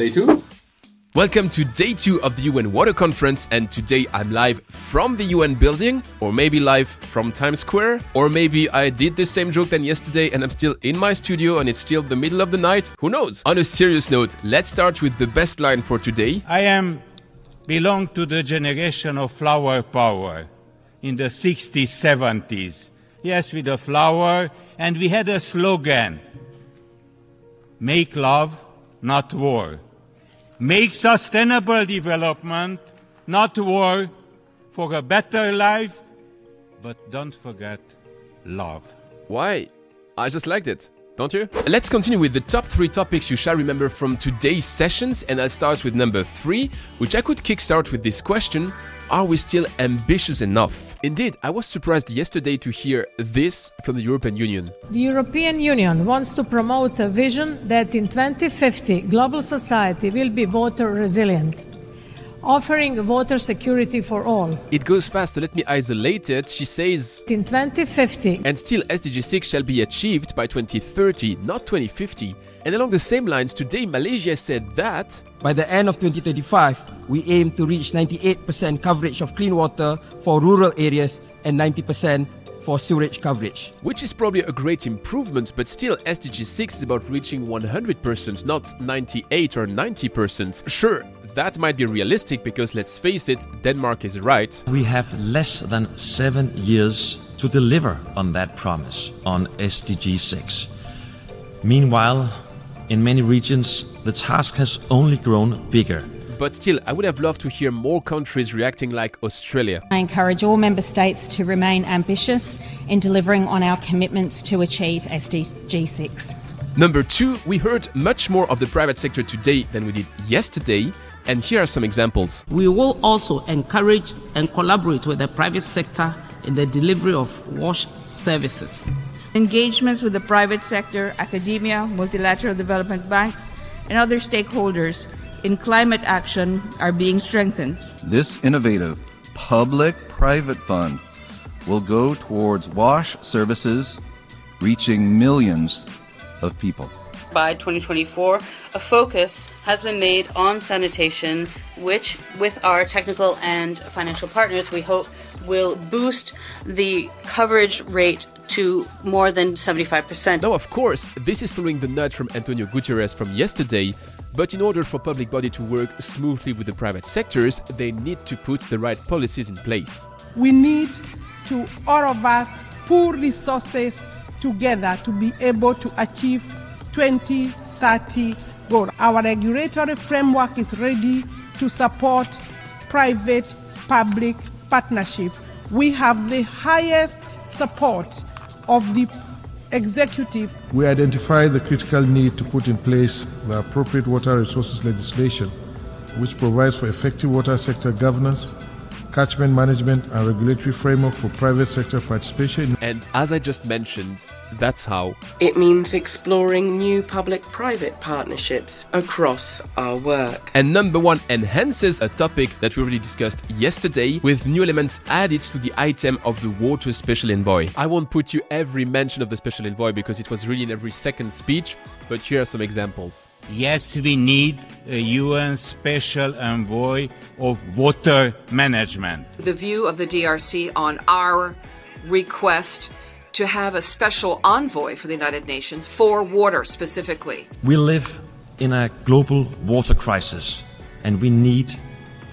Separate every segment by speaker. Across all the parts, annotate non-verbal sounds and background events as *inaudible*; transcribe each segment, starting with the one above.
Speaker 1: day two.
Speaker 2: Welcome to day two of the UN Water Conference, and today I'm live from the UN building, or maybe live from Times Square, or maybe I did the same joke than yesterday and I'm still in my studio and it's still the middle of the night. Who knows? On a serious note, let's start with the best line for today.
Speaker 3: I am belong to the generation of flower power in the 60s, 70s. Yes, with the flower, and we had a slogan make love, not war. Make sustainable development, not war, for a better life, but don't forget love.
Speaker 2: Why? I just liked it. Don't you? Let's continue with the top three topics you shall remember from today's sessions, and I'll start with number three, which I could kickstart with this question Are we still ambitious enough? Indeed, I was surprised yesterday to hear this from the European Union.
Speaker 4: The European Union wants to promote a vision that in 2050 global society will be water resilient, offering water security for all.
Speaker 2: It goes fast, so let me isolate it. She says,
Speaker 4: In 2050,
Speaker 2: and still SDG 6 shall be achieved by 2030, not 2050. And along the same lines, today Malaysia said that
Speaker 5: by the end of 2035, we aim to reach 98% coverage of clean water for rural areas and 90% for sewerage coverage.
Speaker 2: Which is probably a great improvement, but still SDG 6 is about reaching 100%, not 98 or 90%. Sure, that might be realistic because let's face it, Denmark is right.
Speaker 6: We have less than seven years to deliver on that promise on SDG 6. Meanwhile, in many regions, the task has only grown bigger.
Speaker 2: But still, I would have loved to hear more countries reacting like Australia.
Speaker 7: I encourage all member states to remain ambitious in delivering on our commitments to achieve SDG 6.
Speaker 2: Number two, we heard much more of the private sector today than we did yesterday. And here are some examples.
Speaker 8: We will also encourage and collaborate with the private sector in the delivery of wash services.
Speaker 9: Engagements with the private sector, academia, multilateral development banks, and other stakeholders in climate action are being strengthened.
Speaker 10: This innovative public private fund will go towards wash services reaching millions of people.
Speaker 11: By 2024, a focus has been made on sanitation, which, with our technical and financial partners, we hope will boost the coverage rate to more than 75%.
Speaker 2: Now, of course, this is following the nudge from Antonio Guterres from yesterday. But in order for public body to work smoothly with the private sectors, they need to put the right policies in place.
Speaker 12: We need to, all of us, pool resources together to be able to achieve 2030 goal. Our regulatory framework is ready to support private public partnership. We have the highest support of the executive.
Speaker 13: We identify the critical need to put in place the appropriate water resources legislation, which provides for effective water sector governance, catchment management, and regulatory framework for private sector participation.
Speaker 2: And as I just mentioned, that's how.
Speaker 14: It means exploring new public private partnerships across our work.
Speaker 2: And number one enhances a topic that we already discussed yesterday with new elements added to the item of the water special envoy. I won't put you every mention of the special envoy because it was really in every second speech, but here are some examples.
Speaker 3: Yes, we need a UN special envoy of water management.
Speaker 15: The view of the DRC on our request to have a special envoy for the United Nations for water specifically.
Speaker 6: We live in a global water crisis and we need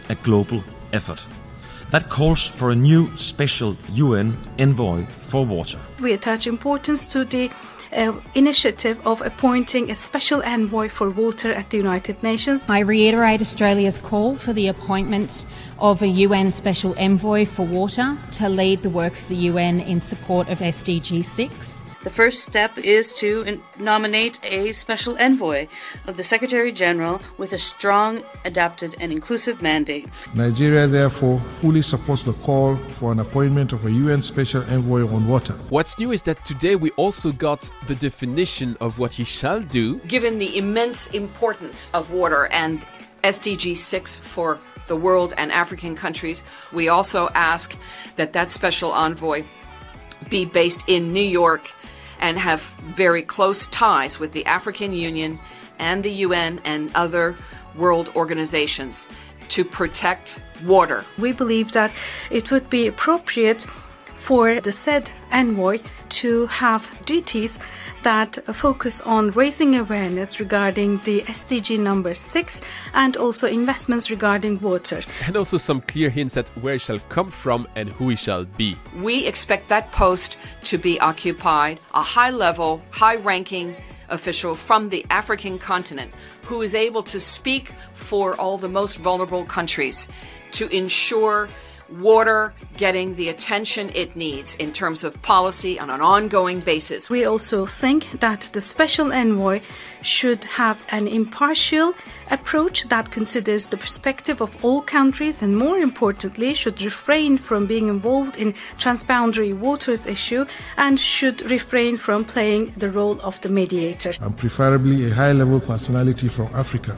Speaker 6: a global effort. That calls for a new special UN envoy for water.
Speaker 16: We attach importance to the uh, initiative of appointing a special envoy for water at the United Nations.
Speaker 7: I reiterate Australia's call for the appointment of a UN special envoy for water to lead the work of the UN in support of SDG 6.
Speaker 11: The first step is to nominate a special envoy of the Secretary General with a strong, adapted, and inclusive mandate.
Speaker 13: Nigeria, therefore, fully supports the call for an appointment of a UN special envoy on water.
Speaker 2: What's new is that today we also got the definition of what he shall do.
Speaker 15: Given the immense importance of water and SDG 6 for the world and African countries, we also ask that that special envoy be based in New York and have very close ties with the African Union and the UN and other world organizations to protect water.
Speaker 16: We believe that it would be appropriate for the said envoy to have duties that focus on raising awareness regarding the SDG number 6 and also investments regarding water.
Speaker 2: And also some clear hints at where it shall come from and who it shall be.
Speaker 15: We expect that post to be occupied a high level, high ranking official from the African continent who is able to speak for all the most vulnerable countries to ensure water getting the attention it needs in terms of policy on an ongoing basis.
Speaker 16: We also think that the special envoy should have an impartial approach that considers the perspective of all countries and more importantly should refrain from being involved in transboundary waters issue and should refrain from playing the role of the mediator.
Speaker 13: And preferably a high level personality from Africa,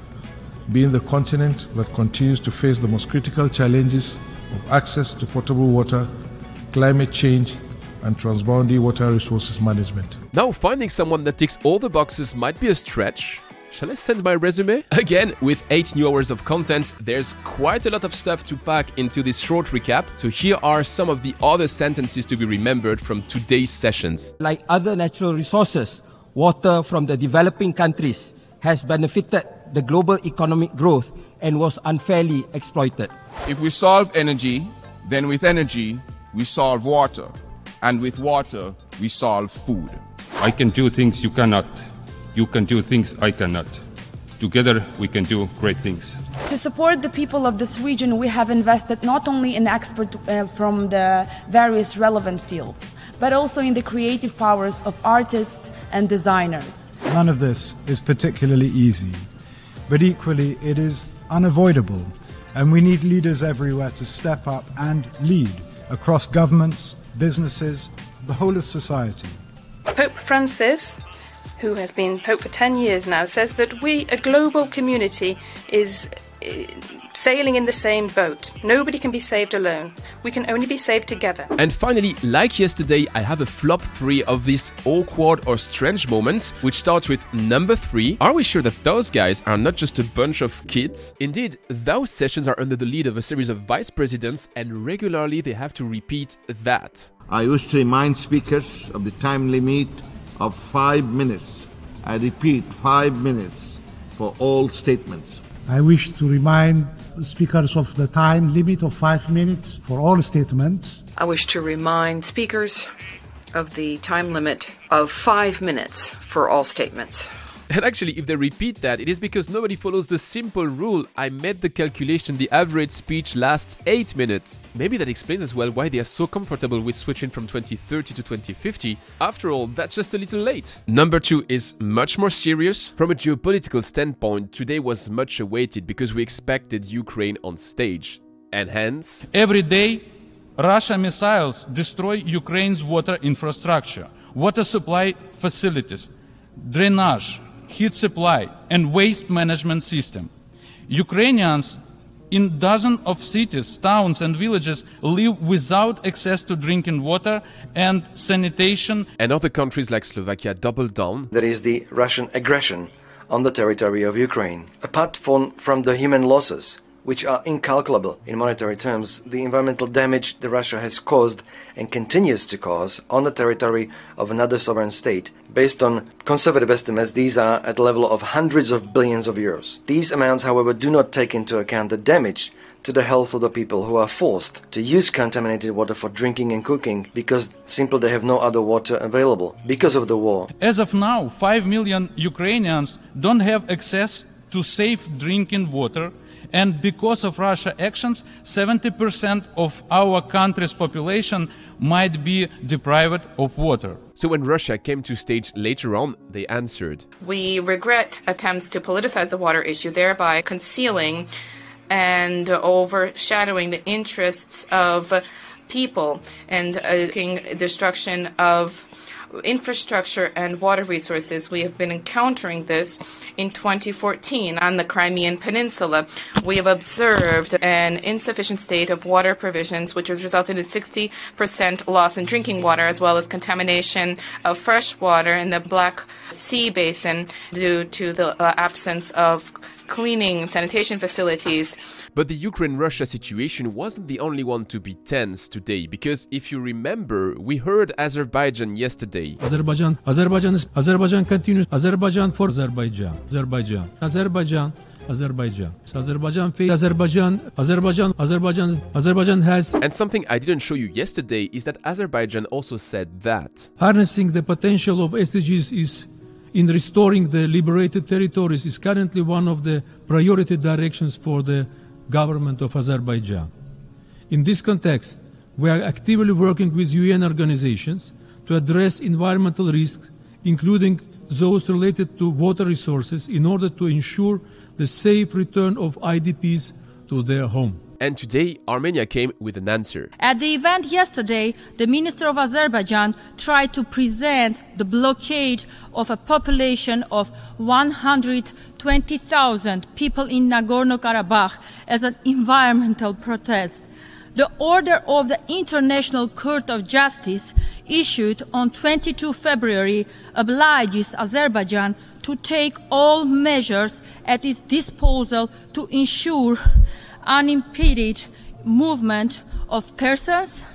Speaker 13: being the continent that continues to face the most critical challenges of access to potable water, climate change, and transboundary water resources management.
Speaker 2: Now, finding someone that ticks all the boxes might be a stretch. Shall I send my resume? *laughs* Again, with 8 new hours of content, there's quite a lot of stuff to pack into this short recap. So, here are some of the other sentences to be remembered from today's sessions.
Speaker 5: Like other natural resources, water from the developing countries has benefited the global economic growth and was unfairly exploited.
Speaker 1: If we solve energy, then with energy, we solve water. And with water, we solve food.
Speaker 17: I can do things you cannot. You can do things I cannot. Together, we can do great things.
Speaker 18: To support the people of this region, we have invested not only in experts uh, from the various relevant fields, but also in the creative powers of artists and designers.
Speaker 19: None of this is particularly easy, but equally, it is unavoidable, and we need leaders everywhere to step up and lead across governments, businesses, the whole of society.
Speaker 20: Pope Francis, who has been Pope for 10 years now, says that we, a global community, is uh, sailing in the same boat. Nobody can be saved alone. We can only be saved together.
Speaker 2: And finally, like yesterday, I have a flop three of these awkward or strange moments, which starts with number three. Are we sure that those guys are not just a bunch of kids? Indeed, those sessions are under the lead of a series of vice presidents, and regularly they have to repeat that.
Speaker 21: I used to remind speakers of the time limit of five minutes. I repeat, five minutes for all statements.
Speaker 22: I wish to remind speakers of the time limit of five minutes for all statements.
Speaker 15: I wish to remind speakers of the time limit of five minutes for all statements.
Speaker 2: And actually, if they repeat that, it is because nobody follows the simple rule. I made the calculation the average speech lasts 8 minutes. Maybe that explains as well why they are so comfortable with switching from 2030 to 2050. After all, that's just a little late. Number 2 is much more serious. From a geopolitical standpoint, today was much awaited because we expected Ukraine on stage. And hence.
Speaker 23: Every day, Russia missiles destroy Ukraine's water infrastructure, water supply facilities, drainage, heat supply, and waste management system. Ukrainians in dozens of cities, towns, and villages live without access to drinking water and sanitation.
Speaker 2: And other countries like Slovakia doubled down.
Speaker 24: There is the Russian aggression on the territory of Ukraine. Apart from, from the human losses, which are incalculable in monetary terms, the environmental damage that Russia has caused and continues to cause on the territory of another sovereign state. Based on conservative estimates, these are at the level of hundreds of billions of euros. These amounts, however, do not take into account the damage to the health of the people who are forced to use contaminated water for drinking and cooking because simply they have no other water available because of the war.
Speaker 23: As of now, 5 million Ukrainians don't have access to safe drinking water and because of Russia actions, 70% of our country's population might be deprived of water.
Speaker 2: So when Russia came to stage later on, they answered.
Speaker 25: We regret attempts to politicize the water issue, thereby concealing and overshadowing the interests of people and uh, destruction of infrastructure and water resources. We have been encountering this in 2014 on the Crimean Peninsula. We have observed an insufficient state of water provisions, which has resulted in 60% loss in drinking water, as well as contamination of fresh water in the Black Sea Basin due to the uh, absence of cleaning, sanitation facilities.
Speaker 2: But the Ukraine Russia situation wasn't the only one to be tense today, because if you remember, we heard Azerbaijan yesterday.
Speaker 26: Azerbaijan, Azerbaijan, is, Azerbaijan continues, Azerbaijan for Azerbaijan, Azerbaijan, Azerbaijan. Azerbaijan. Azerbaijan failed. Azerbaijan, Azerbaijan, Azerbaijan, Azerbaijan has.
Speaker 2: And something I didn't show you yesterday is that Azerbaijan also said that.
Speaker 26: Harnessing the potential of SDGs is in restoring the liberated territories is currently one of the priority directions for the government of Azerbaijan. In this context, we are actively working with UN organizations to address environmental risks, including those related to water resources, in order to ensure the safe return of IDPs to their home.
Speaker 2: And today, Armenia came with an answer.
Speaker 27: At the event yesterday, the Minister of Azerbaijan tried to present the blockade of a population of 120,000 people in Nagorno Karabakh as an environmental protest. The order of the International Court of Justice issued on 22 February obliges Azerbaijan to take all measures at its disposal to ensure unimpeded movement of persons,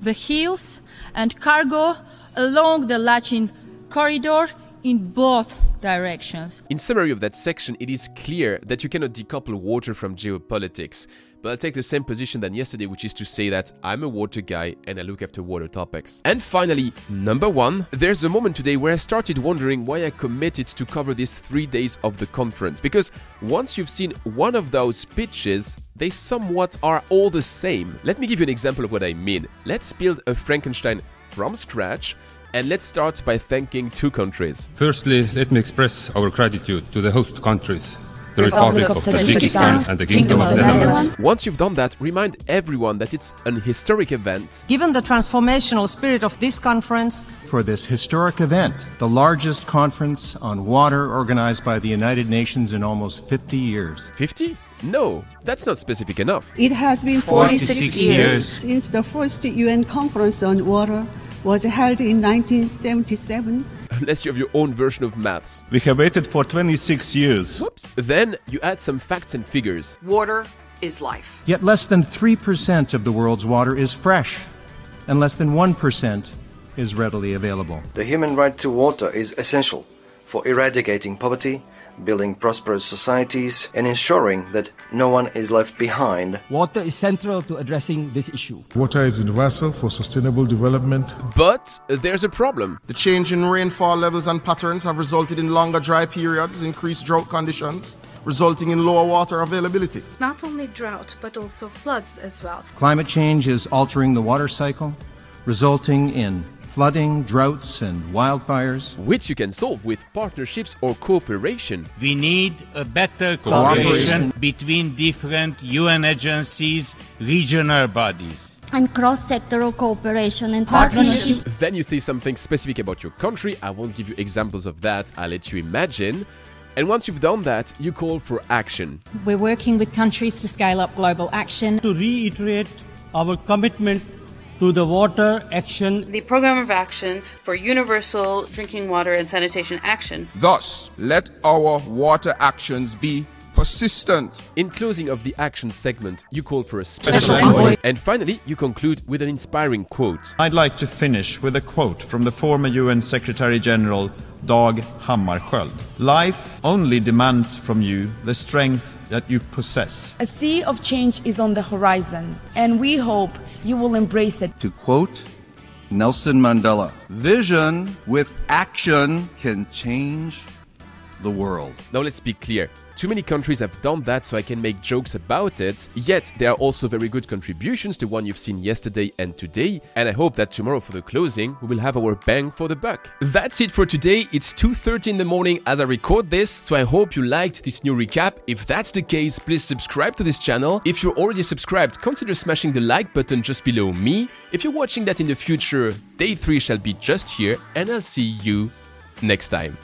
Speaker 27: vehicles, and cargo along the Lachin corridor in both directions.
Speaker 2: In summary of that section, it is clear that you cannot decouple water from geopolitics. But I'll take the same position than yesterday, which is to say that I'm a water guy and I look after water topics. And finally, number one, there's a moment today where I started wondering why I committed to cover these three days of the conference. Because once you've seen one of those pitches, they somewhat are all the same. Let me give you an example of what I mean. Let's build a Frankenstein from scratch. And let's start by thanking two countries.
Speaker 17: Firstly, let me express our gratitude to the host countries the Republic, of Tajikistan and the Kingdom of the Netherlands.
Speaker 2: Once you've done that, remind everyone that it's an historic event.
Speaker 28: Given the transformational spirit of this conference,
Speaker 29: for this historic event, the largest conference on water organized by the United Nations in almost 50 years.
Speaker 2: 50? No, that's not specific enough.
Speaker 30: It has been
Speaker 28: 46, 46 years
Speaker 30: since the first UN conference on water was held in 1977
Speaker 2: unless you have your own version of maths.
Speaker 31: We have waited for 26 years.
Speaker 2: Whoops. Then you add some facts and figures.
Speaker 15: Water is life.
Speaker 29: Yet less than 3% of the world's water is fresh, and less than 1% is readily available.
Speaker 24: The human right to water is essential for eradicating poverty building prosperous societies, and ensuring that no one is left behind.
Speaker 5: Water is central to addressing this issue.
Speaker 13: Water is universal for sustainable development.
Speaker 2: But there's a problem.
Speaker 32: The change in rainfall levels and patterns have resulted in longer dry periods, increased drought conditions, resulting in lower water availability.
Speaker 16: Not only drought, but also floods as well.
Speaker 29: Climate change is altering the water cycle, resulting in flooding, droughts, and wildfires.
Speaker 2: Which you can solve with partnerships or cooperation.
Speaker 3: We need a better cooperation between different UN agencies, regional bodies
Speaker 33: and cross-sectoral cooperation and partnership.
Speaker 2: Then you say something specific about your country. I won't give you examples of that. I'll let you imagine. And once you've done that, you call for action.
Speaker 7: We're working with countries to scale up global action.
Speaker 34: To reiterate our commitment to the water action.
Speaker 11: The program of action for universal drinking water and sanitation action.
Speaker 1: Thus, let our water actions be persistent.
Speaker 2: In closing of the action segment, you call for a special, special envoy. envoy. And finally, you conclude with an inspiring quote.
Speaker 31: I'd like to finish with a quote from the former UN Secretary General Dag Hammarskjöld. Life only demands from you the strength that you possess.
Speaker 18: A sea of change is on the horizon, and we hope you will embrace it.
Speaker 35: To quote Nelson Mandela, vision with action can change the world.
Speaker 2: Now let's be clear. Too many countries have done that, so I can make jokes about it. Yet, there are also very good contributions, the one you've seen yesterday and today. And I hope that tomorrow for the closing, we will have our bang for the buck. That's it for today. It's 2.30 in the morning as I record this, so I hope you liked this new recap. If that's the case, please subscribe to this channel. If you're already subscribed, consider smashing the like button just below me. If you're watching that in the future, day 3 shall be just here, and I'll see you next time.